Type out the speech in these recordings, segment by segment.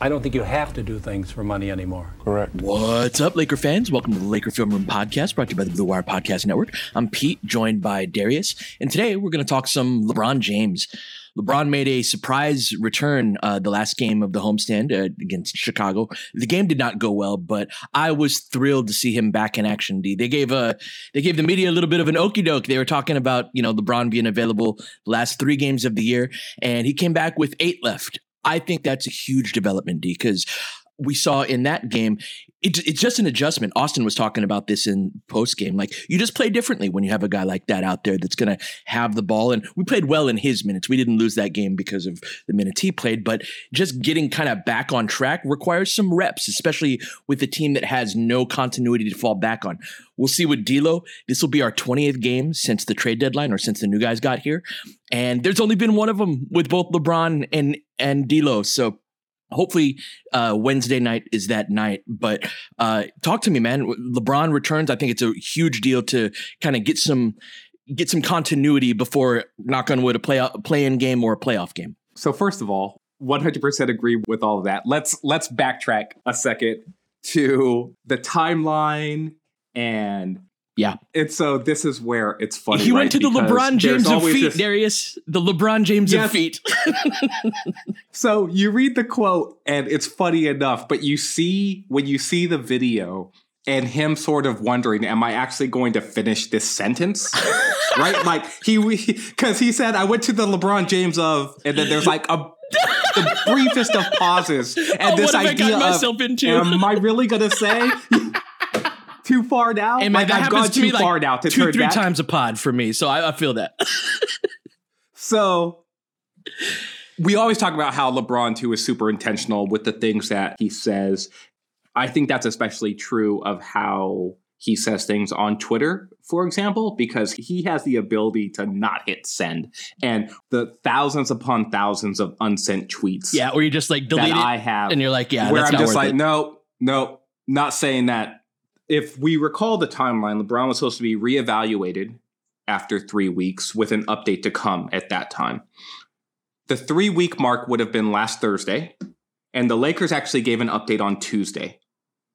I don't think you have to do things for money anymore. Correct. What's up, Laker fans? Welcome to the Laker Film Room Podcast, brought to you by the Blue Wire Podcast Network. I'm Pete, joined by Darius, and today we're going to talk some LeBron James. LeBron made a surprise return uh, the last game of the homestand uh, against Chicago. The game did not go well, but I was thrilled to see him back in action. D. They gave a they gave the media a little bit of an okey doke. They were talking about you know LeBron being available the last three games of the year, and he came back with eight left. I think that's a huge development, D, because we saw in that game, it, it's just an adjustment. Austin was talking about this in post game. Like you just play differently when you have a guy like that out there that's going to have the ball. And we played well in his minutes. We didn't lose that game because of the minutes he played, but just getting kind of back on track requires some reps, especially with a team that has no continuity to fall back on. We'll see with D'Lo. This will be our 20th game since the trade deadline or since the new guys got here. And there's only been one of them with both LeBron and, and D'Lo. So hopefully uh, Wednesday night is that night. But uh, talk to me, man. LeBron returns. I think it's a huge deal to kind of get some get some continuity before knock on wood a play play in game or a playoff game. So first of all, 100% agree with all of that. Let's let's backtrack a second to the timeline and yeah. And so this is where it's funny. He right? went to the Because LeBron James of feet, this- Darius. The LeBron James Yes. of feet. So you read the quote and it's funny enough, but you see when you see the video and him sort of wondering, am I actually going to finish this sentence? right? Like he because he said I went to the LeBron James of and then there's like a the briefest of pauses oh, and Oh, this what have I idea of myself into? am I really gonna say too far now? Man, like that I've happens gone to me too far like now to two, three back. times a pod for me. So I, I feel that. So we always talk about how LeBron too is super intentional with the things that he says. I think that's especially true of how he says things on Twitter, for example, because he has the ability to not hit send. And the thousands upon thousands of unsent tweets yeah, or you just like delete I have and you're like, yeah, where I'm just like, it. no, no, not saying that. If we recall the timeline, LeBron was supposed to be reevaluated after three weeks with an update to come at that time. The three week mark would have been last Thursday, and the Lakers actually gave an update on Tuesday,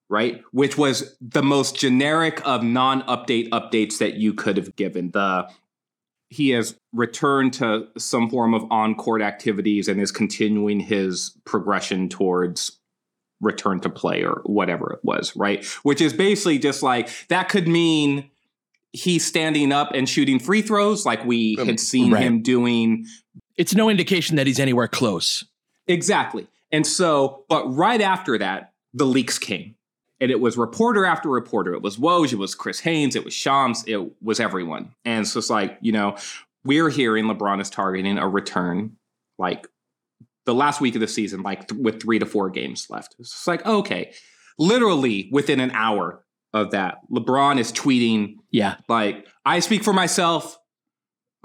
right? Which was the most generic of non update updates that you could have given. The he has returned to some form of on court activities and is continuing his progression towards return to play or whatever it was, right? Which is basically just like that could mean he's standing up and shooting free throws like we um, had seen right. him doing It's no indication that he's anywhere close. Exactly. And so, but right after that, the leaks came. And it was reporter after reporter. It was Woj, it was Chris Haynes, it was Shams, it was everyone. And so it's like, you know, we're hearing LeBron is targeting a return like the last week of the season, like th- with three to four games left. It's like, okay. Literally within an hour of that, LeBron is tweeting Yeah. like, I speak for myself.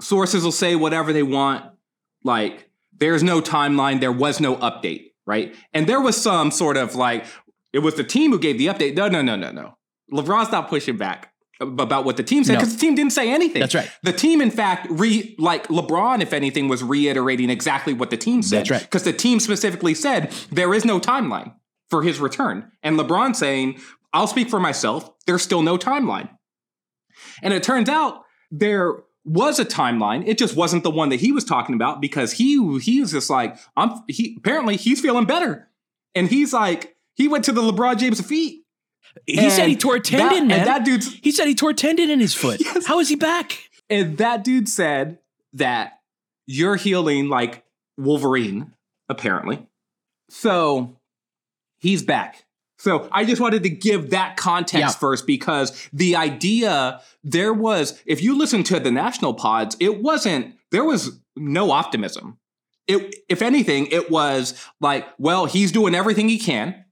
Sources will say whatever they want. Like, there's no timeline. There was no update, right? And there was some sort of like, it was the team who gave the update. No, no, no, no, no. LeBron's not pushing back about what the team said No. because the team didn't say anything. That's right. The team, in fact, re like LeBron, if anything, was reiterating exactly what the team said. That's right. Because the team specifically said there is no timeline for his return. And LeBron saying, I'll speak for myself, there's still no timeline. And it turns out there was a timeline. It just wasn't the one that he was talking about because he he was just like, I'm he apparently he's feeling better. And he's like, he went to the LeBron James feet. He said he tore a that- tendon, and man. that dude's he said he tore a tendon in his foot. Yes. How is he back? And that dude said that you're healing like Wolverine, apparently. So he's back. So I just wanted to give that context Yeah. first because the idea there was, if you listen to the national pods, it wasn't, there was no optimism. It, if anything, it was like, well, he's doing everything he can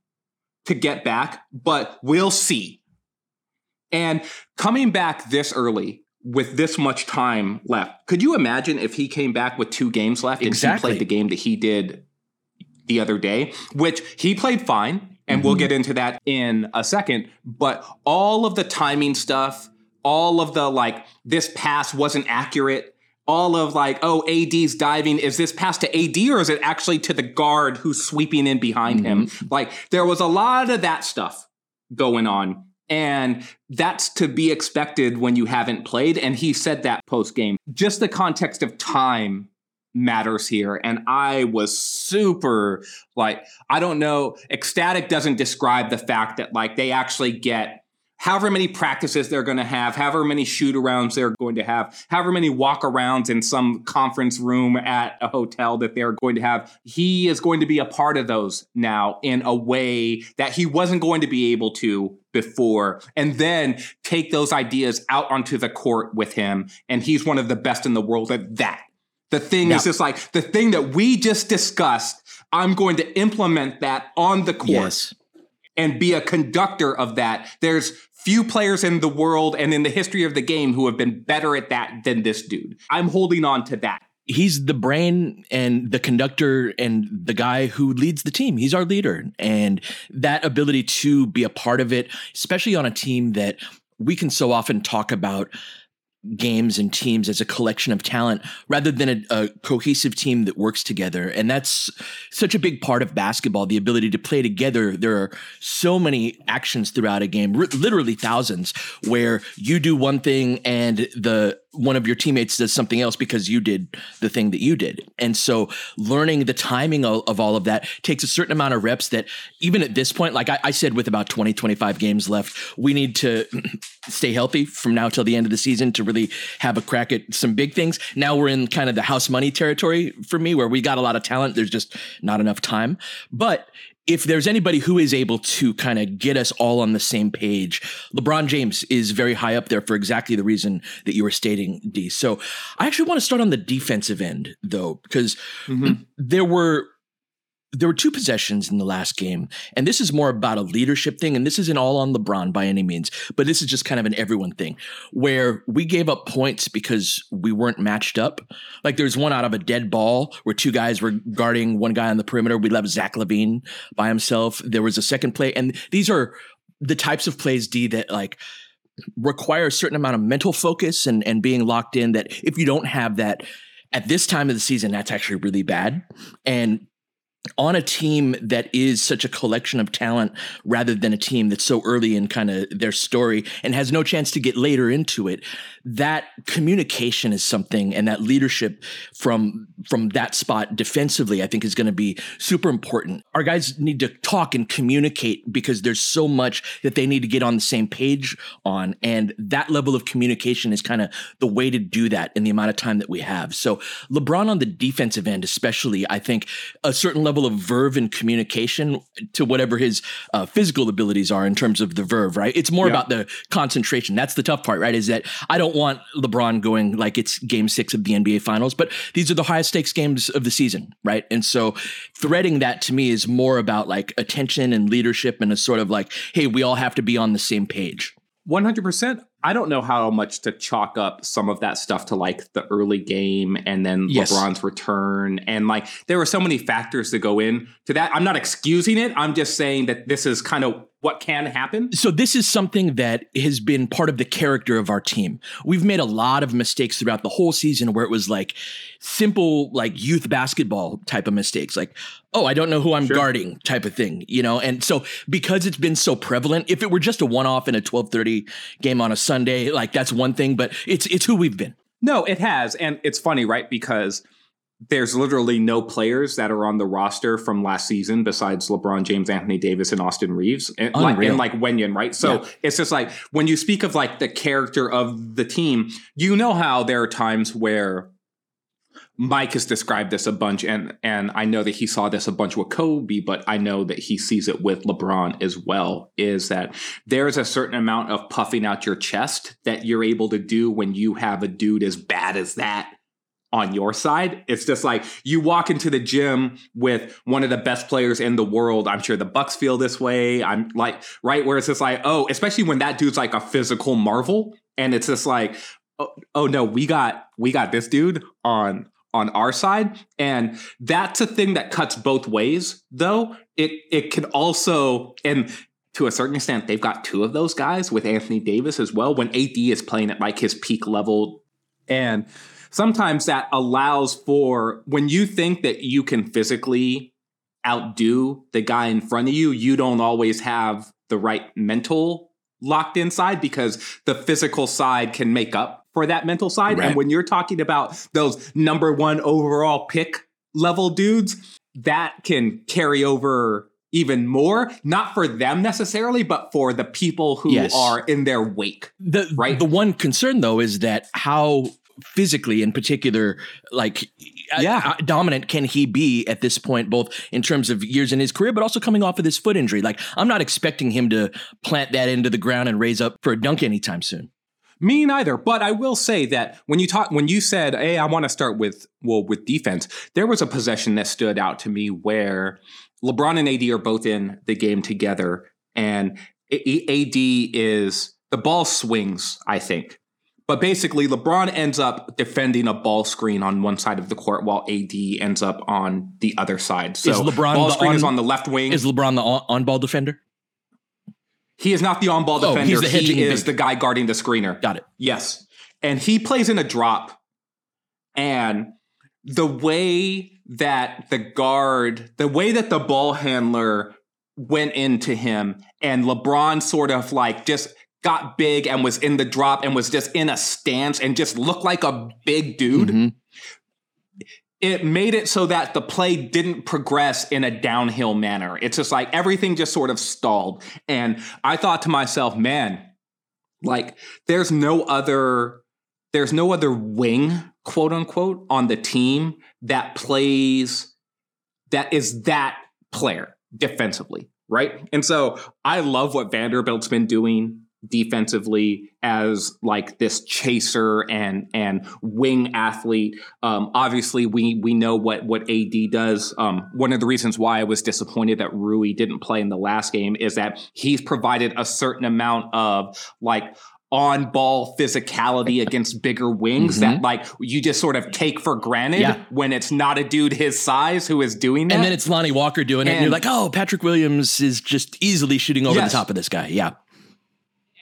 to get back, but we'll see. And coming back this early with this much time left, could you imagine if he came back with two games left and he played the game that he did the other day, which he played fine, and we'll mm-hmm. get into that in a second. But all of the timing stuff, all of the like, this pass wasn't accurate. All of like, oh, AD's diving. Is this pass to AD or is it actually to the guard who's sweeping in behind him? Mm-hmm. Like, there was a lot of that stuff going on. And that's to be expected when you haven't played. And he said that post game. Just the context of time matters here. And I was super like, I don't know, ecstatic doesn't describe the fact that like they actually get however many practices they're going to have, however many shoot arounds they're going to have, however many walk arounds in some conference room at a hotel that they're going to have. He is going to be a part of those now in a way that he wasn't going to be able to before, and then take those ideas out onto the court with him. And he's one of the best in the world at that. The thing is just like the thing that we just discussed. I'm going to implement that on the court Yes. and be a conductor of that. There's few players in the world and in the history of the game who have been better at that than this dude. I'm holding on to that. He's the brain and the conductor and the guy who leads the team. He's our leader. And that ability to be a part of it, especially on a team that we can so often talk about games and teams as a collection of talent rather than a, a cohesive team that works together. And that's such a big part of basketball, the ability to play together. There are so many actions throughout a game, ri- literally thousands, where you do one thing and the one of your teammates does something else because you did the thing that you did. And so learning the timing of, of all of that takes a certain amount of reps that even at this point, like I, I said, with about 20, 25 games left, we need to stay healthy from now till the end of the season to really have a crack at some big things. Now we're in kind of the house money territory for me where we got a lot of talent. There's just not enough time. But if there's anybody who is able to kind of get us all on the same page, LeBron James is very high up there for exactly the reason that you were stating, D. So I actually want to start on the defensive end, though, because mm-hmm. there were there were two possessions in the last game, and this is more about a leadership thing, and this isn't all on LeBron by any means, but this is just kind of an everyone thing where we gave up points because we weren't matched up. Like there's one out of a dead ball where two guys were guarding one guy on the perimeter. We left Zach LaVine by himself. There was a second play, and these are the types of plays, D, that like require a certain amount of mental focus and and being locked in. That if you don't have that at this time of the season, that's actually really bad. And on a team that is such a collection of talent rather than a team that's so early in kind of their story and has no chance to get later into it that communication is something and that leadership from from that spot defensively i think is going to be super important. Our guys need to talk and communicate because there's so much that they need to get on the same page on and that level of communication is kind of the way to do that in the amount of time that we have. So lebron on the defensive end especially i think a certain level of verve and communication to whatever his uh, physical abilities are in terms of the verve right? It's more Yeah. about the concentration. That's the tough part right is that i don't want lebron going like it's game six of the nba finals but these are the highest stakes games of the season right and so threading that to me is more about like attention and leadership and a sort of like hey we all have to be on the same page 100%. I don't know how much to chalk up some of that stuff to like the early game and then Yes. LeBron's return. And like there were so many factors that go in to that. I'm not excusing it. I'm just saying that this is kind of what can happen. So this is something that has been part of the character of our team. We've made a lot of mistakes throughout the whole season where it was like simple like youth basketball type of mistakes like oh I don't know who I'm Sure. guarding type of thing, you know. And so because it's been so prevalent, if it were just a one-off in a 12:30 game on a Sunday, like that's one thing, but it's it's who we've been. No, it has. And it's funny, right? Because there's literally no players that are on the roster from last season besides LeBron James, Anthony Davis, and Austin Reaves, and like, and like Wenyen, right? So Yeah. it's just like when you speak of like the character of the team, you know how there are times where Mike has described this a bunch, and and I know that he saw this a bunch with Kobe, but I know that he sees it with LeBron as well. Is that there's a certain amount of puffing out your chest that you're able to do when you have a dude as bad as that on your side. It's just like you walk into the gym with one of the best players in the world. I'm sure the Bucks feel this way. I'm like, right where it's just like, oh, especially when that dude's like a physical marvel, and it's just like, oh, oh no, we got we got this dude on on our side. And that's a thing that cuts both ways though. It it can also and to a certain extent they've got two of those guys with Anthony Davis as well when AD is playing at like his peak level. And sometimes that allows for when you think that you can physically outdo the guy in front of you you don't always have the right mental locked inside because the physical side can make up for that mental side Right. and when you're talking about those number 1 overall pick level dudes that can carry over even more not for them necessarily but for the people who Yes. are in their wake The Right. the one concern though is that how physically in particular like Yeah. uh, dominant can he be at this point both in terms of years in his career but also coming off of this foot injury like i'm not expecting him to plant that into the ground and raise up for a dunk anytime soon Me neither. But I will say that when you talk, when you said, "Hey, I want to start with well with defense," there was a possession that stood out to me where LeBron and AD are both in the game together, and AD is the ball swings. I think. But basically, LeBron ends up defending a ball screen on one side of the court while AD ends up on the other side. So Is LeBron ball the screen is on- on the left wing. is lebron the on ball defender he is not the on-ball Oh, defender. he's the he is big. the guy guarding the screener. got it Yes. And he plays in a drop. And the way that the guard, the way that the ball handler went into him and LeBron sort of like just got big and was in the drop and was just in a stance and just looked like a big dude. Mhm. It made it so that the play didn't progress in a downhill manner. It's just like everything just sort of stalled. And I thought to myself, man, like there's no other there's no other wing quote unquote on the team that plays that is that player defensively right and so i love what vanderbilt's been doing defensively as like this chaser and and wing athlete um obviously we we know what what ad does um one of the reasons why i was disappointed that rui didn't play in the last game is that he's provided a certain amount of like on ball physicality against bigger wings that like you just sort of take for granted Yeah. when it's not a dude his size who is doing that. and then it's lonnie walker doing it and you're like oh patrick williams is just easily shooting over Yes. the top of this guy yeah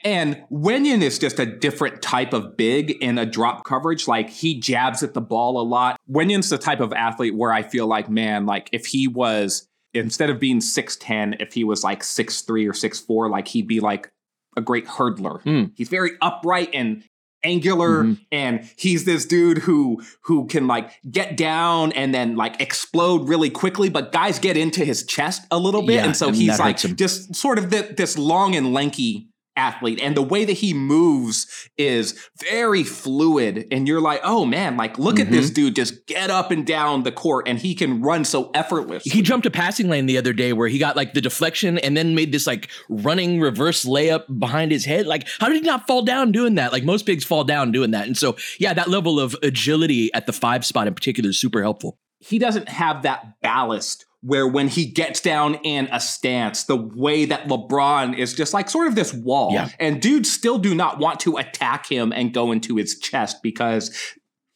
And Wenyen is just a different type of big in a drop coverage. Like he jabs at the ball a lot. Wenyen's the type of athlete where I feel like, man, like if he was instead of being 6'10, if he was like 6'3 or 6'4, like he'd be like a great hurdler. Hmm. He's very upright and angular Mhm. and he's this dude who who can like get down and then like explode really quickly but guys get into his chest a little bit Yeah, and so and he's like just sort of thi- this long and lanky athlete and the way that he moves is very fluid and you're like oh man like look at Mm-hmm. this dude just get up and down the court and he can run so effortless He jumped a passing lane the other day where he got like the deflection and then made this like running reverse layup behind his head. Like, how did he not fall down doing that? Like most bigs fall down doing that. And so, yeah, that level of agility at the five spot in particular is super helpful. he doesn't have that ballast where when he gets down in a stance, the way that LeBron is just like sort of this wall, Yeah. and dudes still do not want to attack him and go into his chest because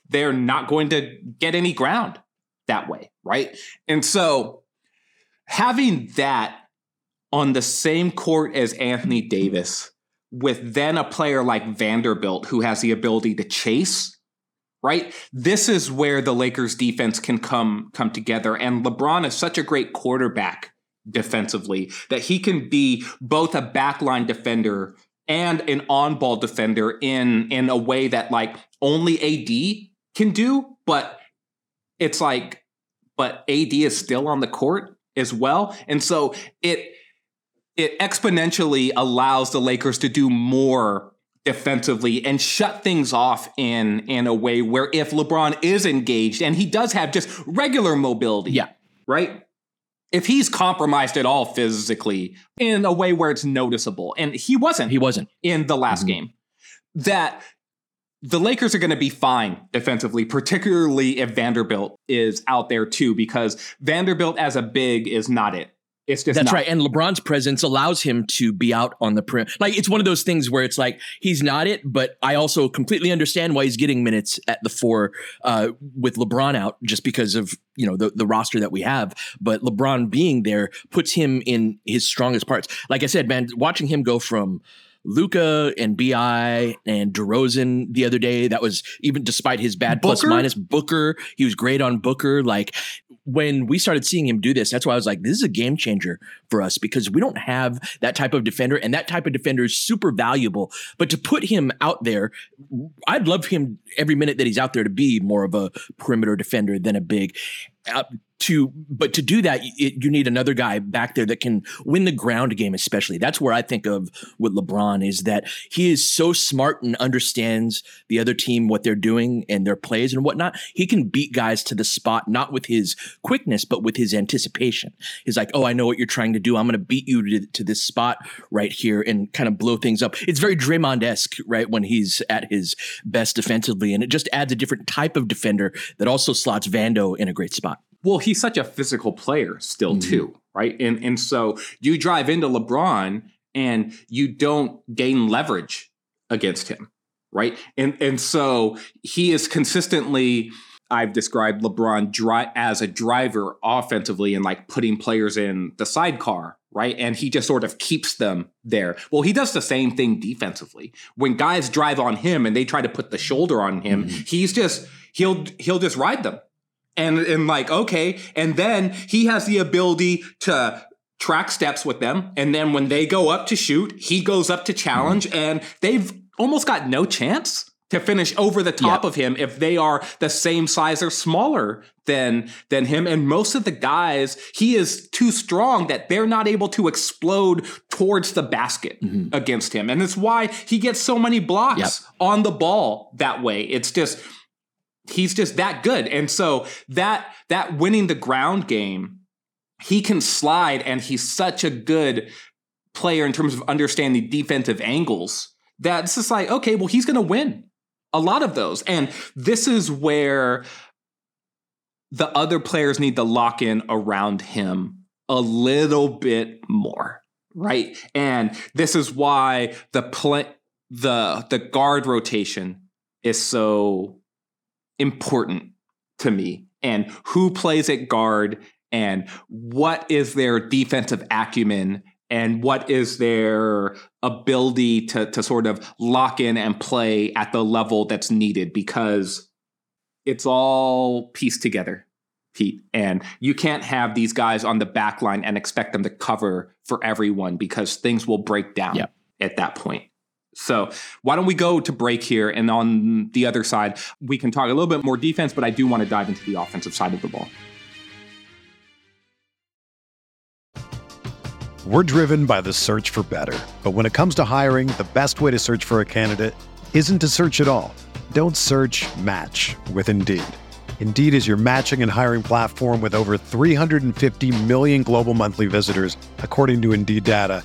they're not going to get any ground that way, right? And so having that on the same court as Anthony Davis with then a player like Vanderbilt who has the ability to chase right? This is where the Lakers defense can come come together. And LeBron is such a great quarterback defensively that he can be both a backline defender and an on-ball defender in in a way that like only AD can do. But it's like but AD is still on the court as well. And so it it exponentially allows the Lakers to do more defensively and shut things off in in a way where if LeBron is engaged and he does have just regular mobility, Yeah. right? If he's compromised at all physically in a way where it's noticeable, and he wasn't He wasn't. in the last Mhm. game, that the Lakers are going to be fine defensively, particularly if Vanderbilt is out there too, because Vanderbilt as a big is not it. It's just That's not. right. And LeBron's presence allows him to be out on the perimeter. Like it's one of those things where it's like he's not it, but I also completely understand why he's getting minutes at the four uh, with LeBron out, just because of you know the the roster that we have. But LeBron being there puts him in his strongest parts. Like I said, man, watching him go from Luka and Bi and DeRozan the other day. That was even despite his bad Booker? minus. Booker, he was great on Booker. Like when we started seeing him do this, that's why I was like, this is a game changer for us because we don't have that type of defender, and that type of defender is super valuable. But to put him out there, I'd love him every minute that he's out there to be more of a perimeter defender than a big. Uh, to but to do that, you, you need another guy back there that can win the ground game, especially. That's where I think of with LeBron is that he is so smart and understands the other team what they're doing and their plays and whatnot. He can beat guys to the spot, not with his quickness, but with his anticipation. He's like, "Oh, I know what you're trying to do. I'm going to beat you to, to this spot right here and kind of blow things up." It's very Draymond esque, right, when he's at his best defensively, and it just adds a different type of defender that also slots Vando in a great spot. Well, he's such a physical player still Mhm. too, right? And and so you drive into LeBron and you don't gain leverage against him, right? And and so he is consistently I've described LeBron dri- as a driver offensively and like putting players in the sidecar, right? And he just sort of keeps them there. Well, he does the same thing defensively. When guys drive on him and they try to put the shoulder on him, he's just he'll he'll just ride them and and like okay. And then he has the ability to track steps with them. And then when they go up to shoot he goes up to challenge. And they've almost got no chance to finish over the top Yeah. of him if they are the same size or smaller than than him. And most of the guys he is too strong that they're not able to explode towards the basket Mhm. against him. And it's why he gets so many blocks Yep. on the ball that way. It's just he's just that good. And so that that winning the ground game, he can slide and he's such a good player in terms of understanding defensive angles that it's just like, okay, well, he's gonna win a lot of those. And this is where the other players need to lock in around him a little bit more. Right. And this is why the play the the guard rotation is so important to me and who plays at guard and what is their defensive acumen and what is their ability to, to sort of lock in and play at the level that's needed because it's all pieced together Pete and you can't have these guys on the back line and expect them to cover for everyone because things will break down Yep. at that point so why don't we go to break here? And on the other side, we can talk a little bit more defense, but I do want to dive into the offensive side of the ball. We're driven by the search for better. But when it comes to hiring, the best way to search for a candidate isn't to search at all. Don't search match with Indeed. Indeed is your matching and hiring platform with over 350 million global monthly visitors, according to Indeed data,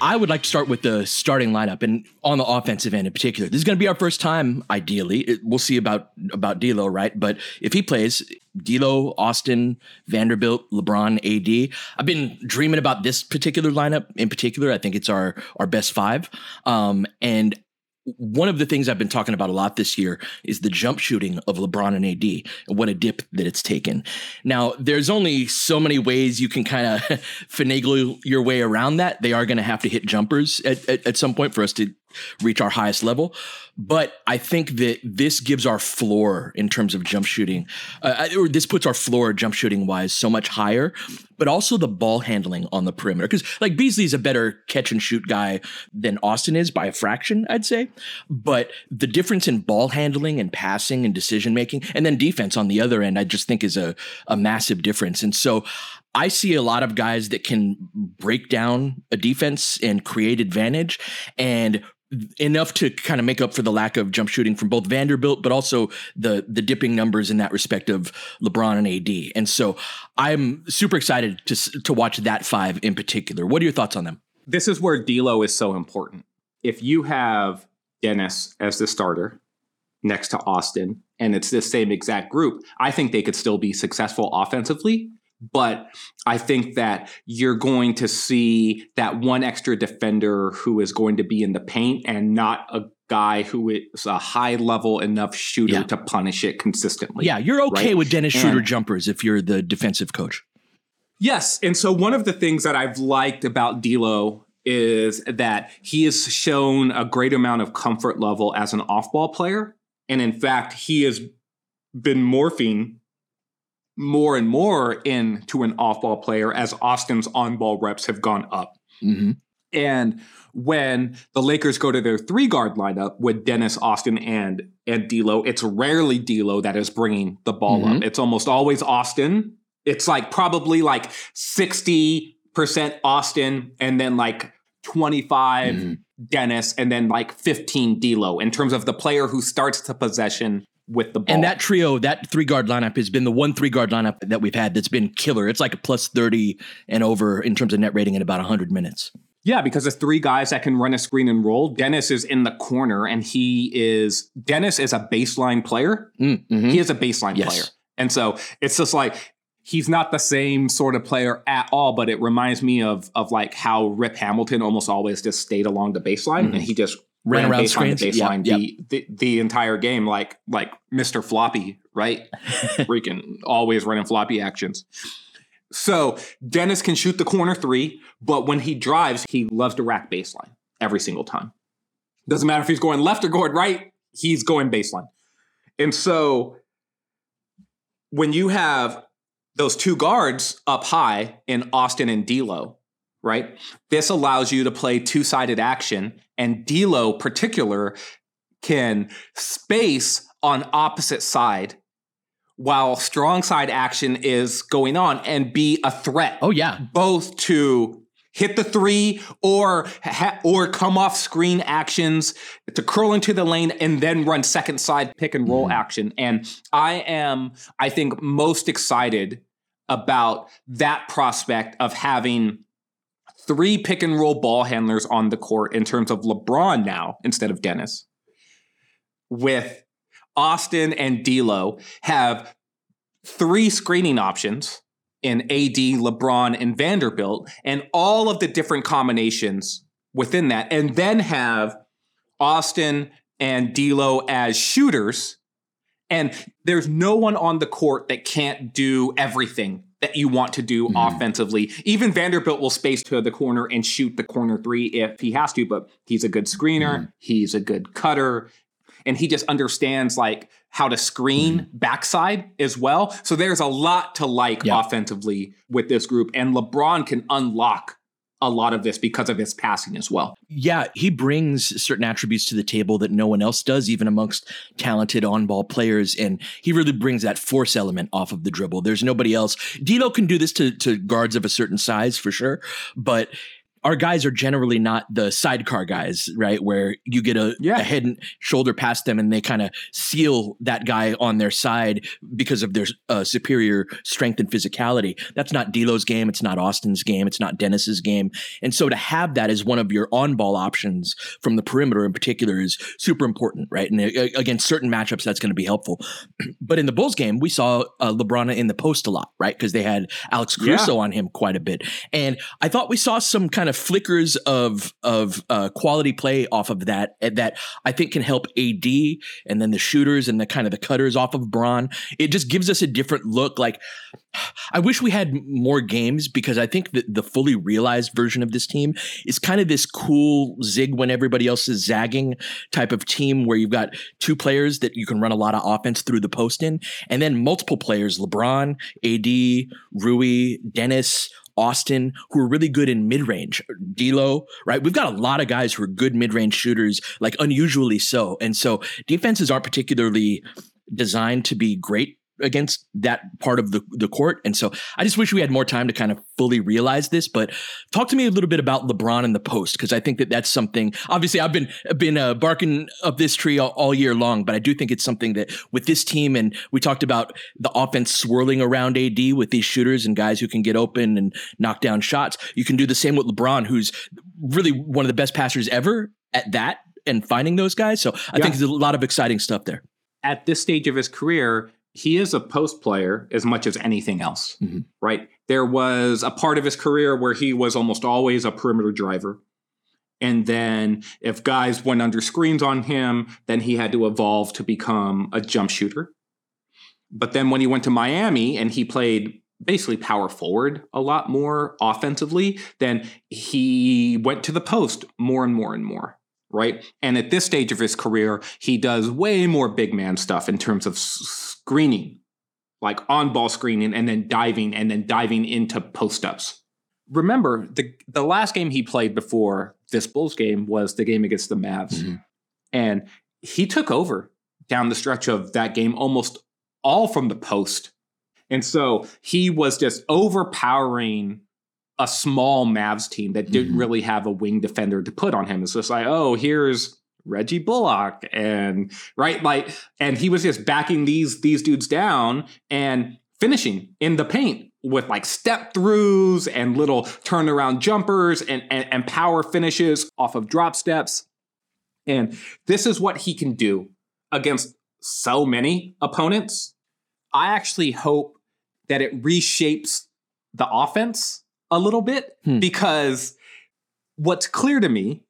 I would like to start with the starting lineup and on the offensive end in particular. This is going to be our first time, ideally. It, we'll see about about D'Lo, right? But if he plays, D'Lo, Austin, Vanderbilt, LeBron, AD. I've been dreaming about this particular lineup in particular. I think it's our our best five, um, and one of the things I've been talking about a lot this year is the jump shooting of LeBron and AD and what a dip that it's taken. Now, there's only so many ways you can kind of finagle your way around that. They are going to have to hit jumpers at, at, at some point for us to reach our highest level. But I think that this gives our floor in terms of jump shooting, uh, or this puts our floor jump shooting wise so much higher, but also the ball handling on the perimeter. Because like Beasley's a better catch and shoot guy than Austin is by a fraction, I'd say. But the difference in ball handling and passing and decision making, and then defense on the other end, I just think is a, a massive difference. And so I see a lot of guys that can break down a defense and create advantage and enough to kind of make up for the lack of jump shooting from both Vanderbilt, but also the the dipping numbers in that respect of LeBron and AD. And so I'm super excited to to watch that five in particular. What are your thoughts on them? This is where D'Lo is so important. If you have Dennis as the starter next to Austin, and it's the same exact group, I think they could still be successful offensively but I think that you're going to see that one extra defender who is going to be in the paint and not a guy who is a high level enough shooter yeah. to punish it consistently. Yeah, you're okay right? with Dennis Shooter and, jumpers if you're the defensive coach. Yes. And so one of the things that I've liked about D'Lo is that he has shown a great amount of comfort level as an off ball player. And in fact, he has been morphing more and more into an off ball player as Austin's on ball reps have gone up. Mm-hmm. And when the Lakers go to their three guard lineup with Dennis, Austin, and and D'Lo, it's rarely D'Lo that is bringing the ball mm-hmm. up. It's almost always Austin. It's like probably like sixty percent Austin, and then like twenty five mm mm-hmm. Dennis, and then like fifteen D'Lo in terms of the player who starts the possession with the ball. And that trio, that three guard lineup has been the one three guard lineup that we've had that's been killer. It's like a plus 30 and over in terms of net rating in about 100 minutes. Yeah, because it's three guys that can run a screen and roll. Dennis is in the corner and he is, Dennis is a baseline player. Mm, mm-hmm. He is a baseline yes. player. And so it's just like, he's not the same sort of player at all, but it reminds me of of like how Rip Hamilton almost always just stayed along the baseline mm-hmm. and he just ran, ran around screens, the baseline yep, yep. The, the, the entire game, like like Mr. Floppy, right? Freaking always running floppy actions. So Dennis can shoot the corner three, but when he drives, he loves to rack baseline every single time. Doesn't matter if he's going left or going right, he's going baseline. And so when you have those two guards up high in Austin and D'Lo, right? This allows you to play two-sided action and D'Lo particular can space on opposite side while strong side action is going on and be a threat. Oh yeah. Both to hit the three or ha- or come off screen actions to curl into the lane and then run second side pick and roll mm. action. And I am I think most excited about that prospect of having three pick and roll ball handlers on the court in terms of LeBron now instead of Dennis, with Austin and D'Lo have three screening options in AD, LeBron, and Vanderbilt, and all of the different combinations within that, and then have Austin and D'Lo as shooters. And there's no one on the court that can't do everything that you want to do mm-hmm. offensively. Even Vanderbilt will space to the corner and shoot the corner three if he has to, but he's a good screener, mm-hmm. he's a good cutter, and he just understands like how to screen mm-hmm. backside as well. So there's a lot to like yeah. offensively with this group, and LeBron can unlock a lot of this because of his passing as well. Yeah, he brings certain attributes to the table that no one else does, even amongst talented on ball players. And he really brings that force element off of the dribble. There's nobody else. D'Lo can do this to, to guards of a certain size for sure, but our guys are generally not the sidecar guys, right? Where you get a, yeah. a head and shoulder past them and they kind of seal that guy on their side because of their uh, superior strength and physicality. That's not D'Lo's game. It's not Austin's game. It's not Dennis's game. And so to have that as one of your on ball options from the perimeter in particular is super important, right? And uh, against certain matchups, that's going to be helpful. but in the Bulls game, we saw uh, LeBron in the post a lot, right? Because they had Alex Caruso yeah. on him quite a bit. And I thought we saw some kind of flickers of of uh, quality play off of that eh, that I think can help AD and then the shooters and the kind of the cutters off of Bron. It just gives us a different look. Like I wish we had more games because I think that the fully realized version of this team is kind of this cool zig when everybody else is zagging type of team where you've got two players that you can run a lot of offense through the post in, and then multiple players: LeBron, AD, Rui, Dennis Austin, who are really good in mid range. Uh, D'Lo, right? We've got a lot of guys who are good mid range shooters, like unusually so. And so defenses aren't particularly designed to be great against that part of the, the court. And so I just wish we had more time to kind of fully realize this. But talk to me a little bit about LeBron and the post, because I think that that's something. Obviously, I've been been uh, barking up this tree all, all, year long, but I do think it's something that with this team, and we talked about the offense swirling around AD with these shooters and guys who can get open and knock down shots. You can do the same with LeBron, who's really one of the best passers ever at that and finding those guys. So I yeah. think there's a lot of exciting stuff there. At this stage of his career, he is a post player as much as anything else, mm-hmm. right? There was a part of his career where he was almost always a perimeter driver. And then if guys went under screens on him, then he had to evolve to become a jump shooter. But then when he went to Miami and he played basically power forward a lot more offensively, then he went to the post more and more and more right? And at this stage of his career, he does way more big man stuff in terms of screening, like on ball screening and then diving and then diving into post ups. Remember, the, the last game he played before this Bulls game was the game against the Mavs. Mm-hmm. And he took over down the stretch of that game almost all from the post. And so he was just overpowering a small Mavs team that didn't mm-hmm. really have a wing defender to put on him. It's just like, oh, here's Reggie Bullock and right like and he was just backing these these dudes down and finishing in the paint with like step throughs and little turnaround jumpers and, and, and power finishes off of drop steps. And this is what he can do against so many opponents. I actually hope that it reshapes the offense a little bit hmm. because what's clear to me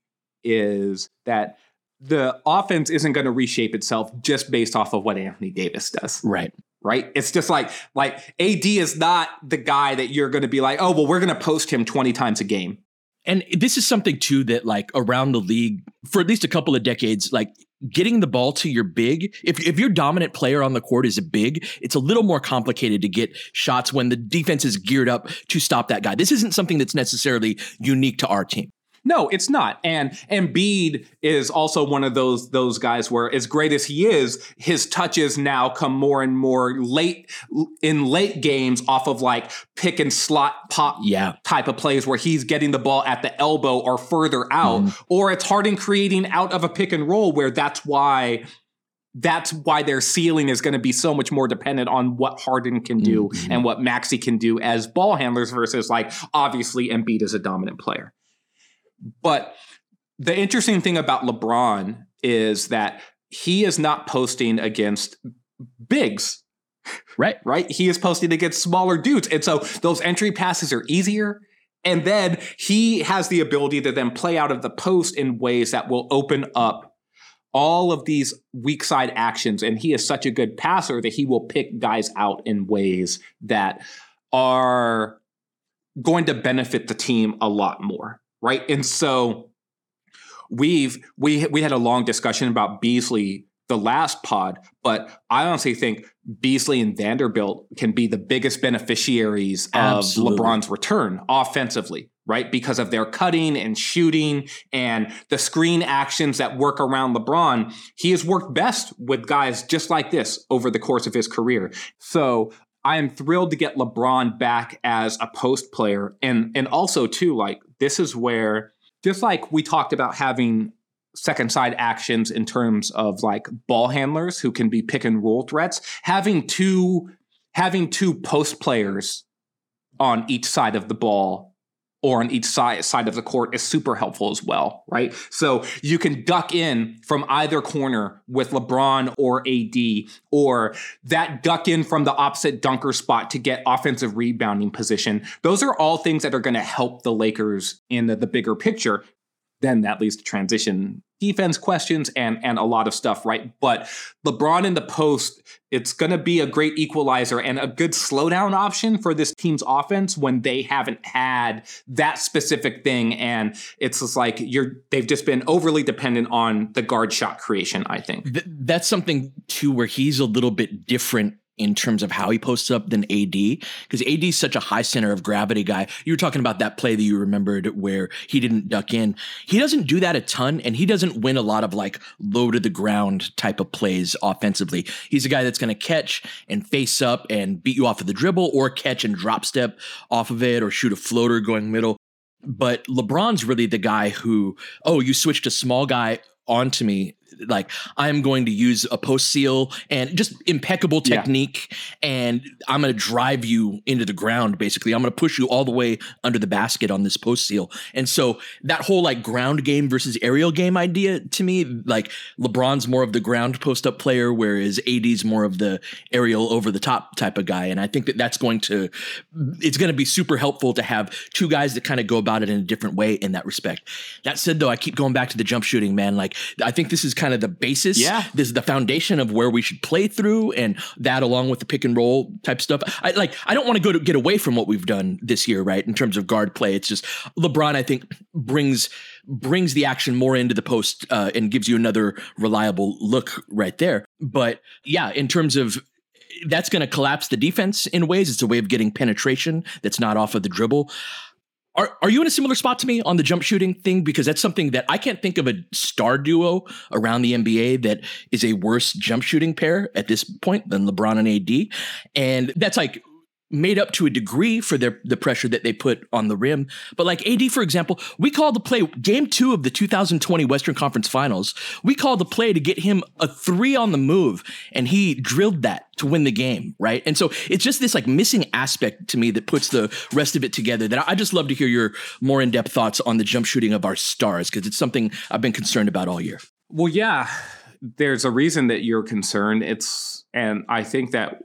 is that the offense isn't going to reshape itself just based off of what Anthony Davis does. Right. Right. It's just like like AD is not the guy that you're going to be like, oh well, we're going to post him 20 times a game. And this is something too that like around the league for at least a couple of decades, like getting the ball to your big, if, if your dominant player on the court is a big, it's a little more complicated to get shots when the defense is geared up to stop that guy. This isn't something that's necessarily unique to our team. No, it's not. And Embiid is also one of those those guys where, as great as he is, his touches now come more and more late in late games off of like pick and slot pop yeah. type of plays where he's getting the ball at the elbow or further out, mm. or it's Harden creating out of a pick and roll where that's why that's why their ceiling is going to be so much more dependent on what Harden can do mm-hmm. and what Maxey can do as ball handlers versus like obviously Embiid is a dominant player. But the interesting thing about LeBron is that he is not posting against bigs. Right. Right. He is posting against smaller dudes. And so those entry passes are easier. And then he has the ability to then play out of the post in ways that will open up all of these weak side actions. And he is such a good passer that he will pick guys out in ways that are going to benefit the team a lot more. Right. And so we've we we had a long discussion about Beasley the last pod, but I honestly think Beasley and Vanderbilt can be the biggest beneficiaries Absolutely. of LeBron's return offensively, right? Because of their cutting and shooting and the screen actions that work around LeBron. He has worked best with guys just like this over the course of his career. So I am thrilled to get LeBron back as a post player. And and also too, like this is where just like we talked about having second side actions in terms of like ball handlers who can be pick and roll threats, having two having two post players on each side of the ball or on each side side of the court is super helpful as well, right? So you can duck in from either corner with LeBron or AD, or that duck in from the opposite dunker spot to get offensive rebounding position. Those are all things that are going to help the Lakers in the, the bigger picture. Then that leads to transition defense questions and and a lot of stuff, right? But LeBron in the post, it's going to be a great equalizer and a good slowdown option for this team's offense when they haven't had that specific thing and it's just like you're they've just been overly dependent on the guard shot creation, I think. Th- that's something too where he's a little bit different in terms of how he posts up than AD because AD is such a high center of gravity guy. You were talking about that play that you remembered where he didn't duck in. He doesn't do that a ton and he doesn't win a lot of like low to the ground type of plays offensively. He's a guy that's going to catch and face up and beat you off of the dribble or catch and drop step off of it or shoot a floater going middle. But LeBron's really the guy who, oh, you switched a small guy onto me like I'm going to use a post seal and just impeccable technique yeah. and I'm going to drive you into the ground basically. I'm going to push you all the way under the basket on this post seal. And so that whole like ground game versus aerial game idea to me like LeBron's more of the ground post up player whereas AD's more of the aerial over the top type of guy and I think that that's going to it's going to be super helpful to have two guys that kind of go about it in a different way in that respect. That said though I keep going back to the jump shooting man like I think this is kind of the basis. Yeah. This is the foundation of where we should play through and that along with the pick and roll type stuff. I like I don't want to go to get away from what we've done this year, right? In terms of guard play. It's just LeBron, I think, brings brings the action more into the post uh, and gives you another reliable look right there. But yeah, in terms of that's going to collapse the defense in ways. It's a way of getting penetration that's not off of the dribble. Are, are you in a similar spot to me on the jump shooting thing? Because that's something that I can't think of a star duo around the NBA that is a worse jump shooting pair at this point than LeBron and AD. And that's like made up to a degree for their the pressure that they put on the rim. But like AD, for example, we called the play game two of the 2020 Western Conference Finals. We called the play to get him a three on the move, and he drilled that to win the game, right? And so it's just this like missing aspect to me that puts the rest of it together. That I just love to hear your more in depth thoughts on the jump shooting of our stars because it's something I've been concerned about all year. Well, yeah, there's a reason that you're concerned. It's and I think that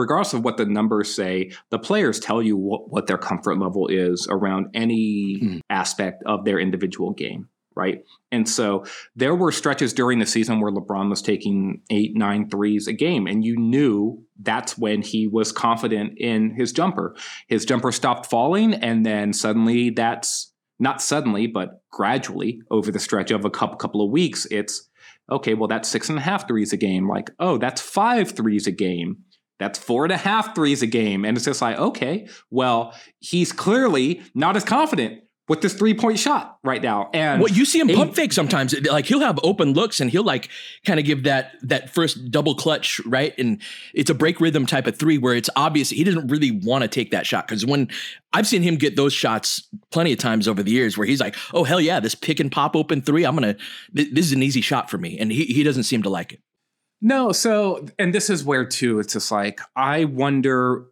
regardless of what the numbers say, the players tell you what, what their comfort level is around any hmm. aspect of their individual game, right? And so there were stretches during the season where LeBron was taking eight, nine threes a game, and you knew that's when he was confident in his jumper. His jumper stopped falling, and then suddenly that's not suddenly, but gradually over the stretch of a couple couple of weeks, it's okay, well, that's six and a half threes a game. Like, oh, that's five threes a game that's four and a half threes a game. And it's just like, okay, well, he's clearly not as confident with this three point shot right now. And what well, you see him pump fake sometimes. Like he'll have open looks and he'll like kind of give that that first double clutch, right? And it's a break rhythm type of three where it's obvious he doesn't really want to take that shot. Cause when I've seen him get those shots plenty of times over the years where he's like, oh hell yeah, this pick and pop open three, I'm gonna this is an easy shot for me. And he he doesn't seem to like it. No, so and this is where too it's just like I wonder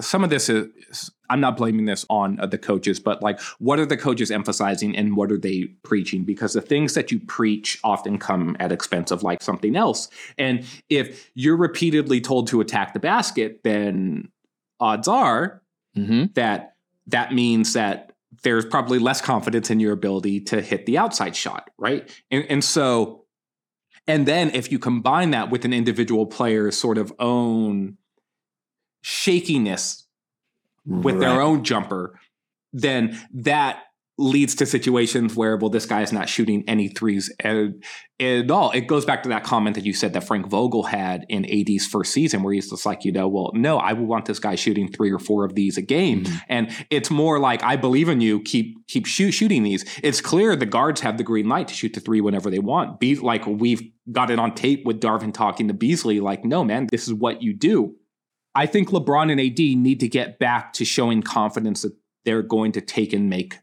some of this is I'm not blaming this on uh, the coaches, but like what are the coaches emphasizing and what are they preaching? Because the things that you preach often come at expense of like something else. And if you're repeatedly told to attack the basket, then odds are Mm-hmm. that that means that there's probably less confidence in your ability to hit the outside shot, right? And, and so, and then if you combine that with an individual player's sort of own shakiness with Right. their own jumper, then that leads to situations where, well, this guy is not shooting any threes at, at all. It goes back to that comment that you said that Frank Vogel had in AD's first season, where he's just like, you know, well, no, I would want this guy shooting three or four of these a game. Mhm. And it's more like, I believe in you, keep keep shoot, shooting these. It's clear the guards have the green light to shoot the three whenever they want. Be like we've got it on tape with Darvin talking to Beasley, like, no, man, this is what you do. I think LeBron and AD need to get back to showing confidence that they're going to take and make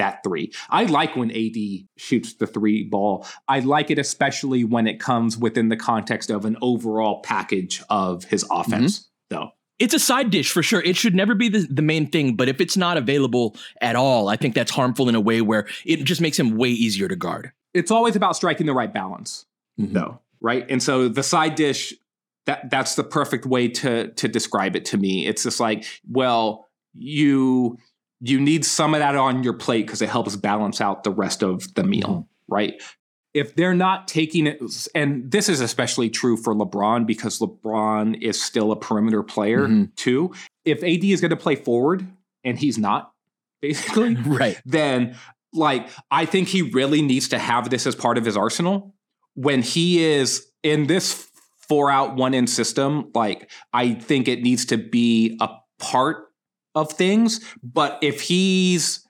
that three. I like when AD shoots the three ball. I like it especially when it comes within the context of an overall package of his offense, though. It's a side dish for sure. It should never be the, the main thing, but if it's not available at all, I think that's harmful in a way where it just makes him way easier to guard. It's always about striking the right balance. Mhm. though, right? And so the side dish that that's the perfect way to to describe it to me. It's just like, well, you you need some of that on your plate because it helps balance out the rest of the meal, right? If they're not taking it, and this is especially true for LeBron because LeBron is still a perimeter player Mhm. too. If AD is going to play forward and he's not, basically, Right. then like I think he really needs to have this as part of his arsenal when he is in this four out one in system. Like I think it needs to be a part of things, but if he's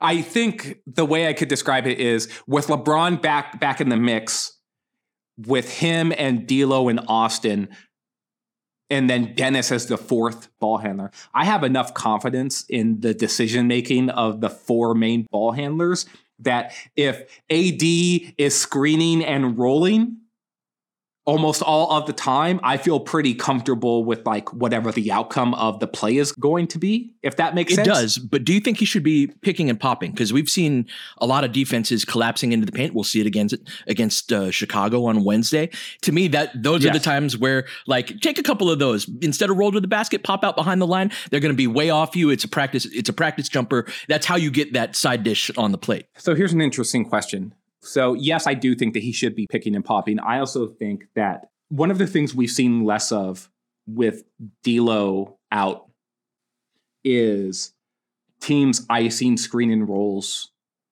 I think the way I could describe it is with LeBron back back in the mix, with him and D'Lo and Austin, and then Dennis as the fourth ball handler. I have enough confidence in the decision making of the four main ball handlers that if AD is screening and rolling almost all of the time, I feel pretty comfortable with like whatever the outcome of the play is going to be, if that makes It sense. does, but do you think he should be picking and popping? Because we've seen a lot of defenses collapsing into the paint. We'll see it against against uh, Chicago on Wednesday. To me, that those are the times where like take a couple of those instead of roll to the basket, pop out behind the line. They're going to be way off you. It's a practice. It's a practice jumper. That's how you get that side dish on the plate. So here's an interesting question. So, yes, I do think that he should be picking and popping. I also think that one of the things we've seen less of with D'Lo out is teams icing screen and rolls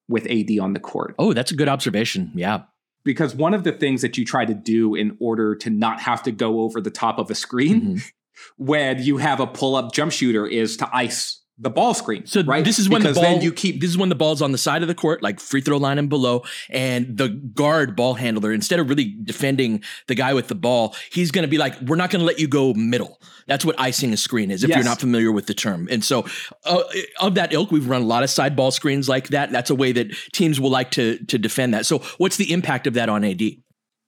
with AD on the court. Oh, that's a good observation. Yeah. Because one of the things that you try to do in order to not have to go over the top of a screen Mhm. when you have a pull up jump shooter is to ice the ball screen. So right? this is when because the ball then you keep this is when the ball's on the side of the court, like free throw line and below, and the guard ball handler, instead of really defending the guy with the ball, he's gonna be like, We're not gonna let you go middle. That's what icing a screen is, if you're not familiar with the term. And so uh, of that ilk, we've run a lot of side ball screens like that. That's a way that teams will like to to defend that. So what's the impact of that on AD?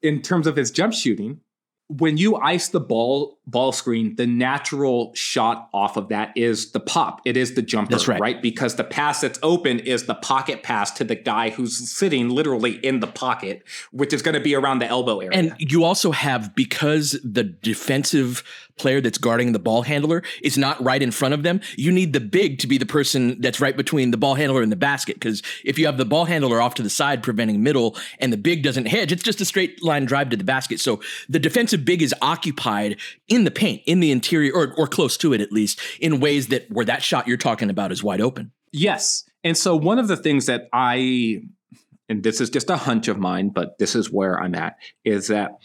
in terms of his jump shooting, when you ice the ball ball screen, the natural shot off of that is the pop. It is the jumper, That's right. Because the pass that's open is the pocket pass to the guy who's sitting literally in the pocket, which is going to be around the elbow area. And you also have because the defensive player that's guarding the ball handler is not right in front of them, you need the big to be the person that's right between the ball handler and the basket. Because if you have the ball handler off to the side preventing middle and the big doesn't hedge, it's just a straight line drive to the basket. So the defensive big is occupied in the paint, in the interior, or, or close to it at least, in ways that where that shot you're talking about is wide open. Yes. And so one of the things that I, and this is just a hunch of mine, but this is where I'm at, is that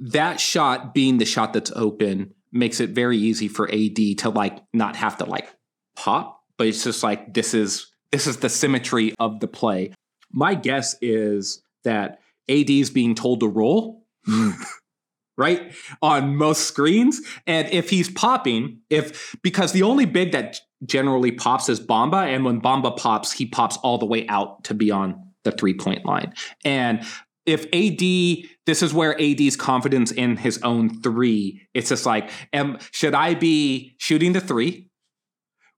that shot being the shot that's open makes it very easy for AD to like not have to like pop, but it's just like this is this is the symmetry of the play. My guess is that AD is being told to roll. right on most screens and if he's popping if because the only big that generally pops is Bamba, and when Bamba pops, he pops all the way out to be on the three point line. And if AD, this is where AD's confidence in his own three, it's just like, am, should I be shooting the three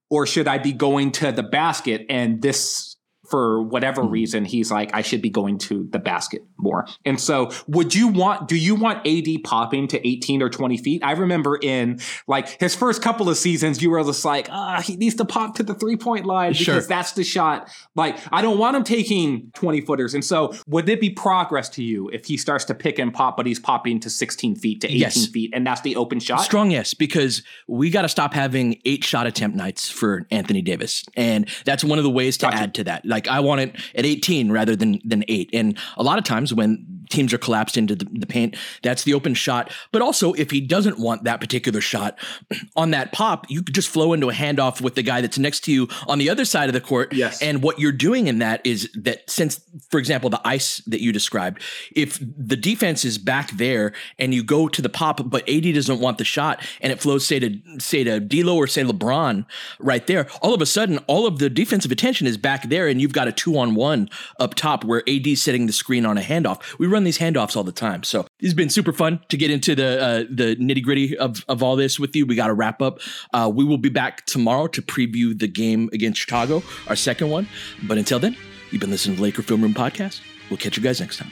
or should I be going to the basket? And this for whatever mm-hmm. reason, he's like, I should be going to the basket more. And so, would you want, do you want AD popping to 18 or 20 feet? I remember in like his first couple of seasons, you were just like, ah, he needs to pop to the three point line because sure. that's the shot. Like, I don't want him taking 20 footers. And so, would it be progress to you if he starts to pick and pop, but he's popping to 16 feet to 18 yes. feet and that's the open shot? Strong yes, because we got to stop having eight shot attempt nights for Anthony Davis. And that's one of the ways to gotcha. add to that. Like, like I want it at 18 rather than than eight. And a lot of times when teams are collapsed into the, the, paint, that's the open shot. But also, if he doesn't want that particular shot on that pop, you could just flow into a handoff with the guy that's next to you on the other side of the court. Yes. And what you're doing in that is that since, for example, the ice that you described, if the defense is back there and you go to the pop, but AD doesn't want the shot and it flows, say to say to D'Lo or say LeBron right there, all of a sudden, all of the defensive attention is back there, and you've got a two on one up top where AD's setting the screen on a handoff. We run these handoffs all the time. So it's been super fun to get into the uh, the nitty gritty of, of all this with you. We got to wrap up. Uh, we will be back tomorrow to preview the game against Chicago, our second one. But until then, you've been listening to Laker Film Room Podcast. We'll catch you guys next time.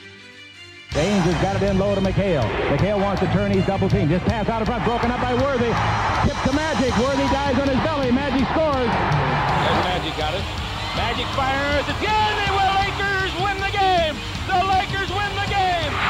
James has got it in low to McHale. McHale wants to turn. He's double team. Just pass out of front. Broken up by Worthy. Tip to Magic. Worthy dies on his belly. Magic scores. There's Magic got it. Magic fires. It's good.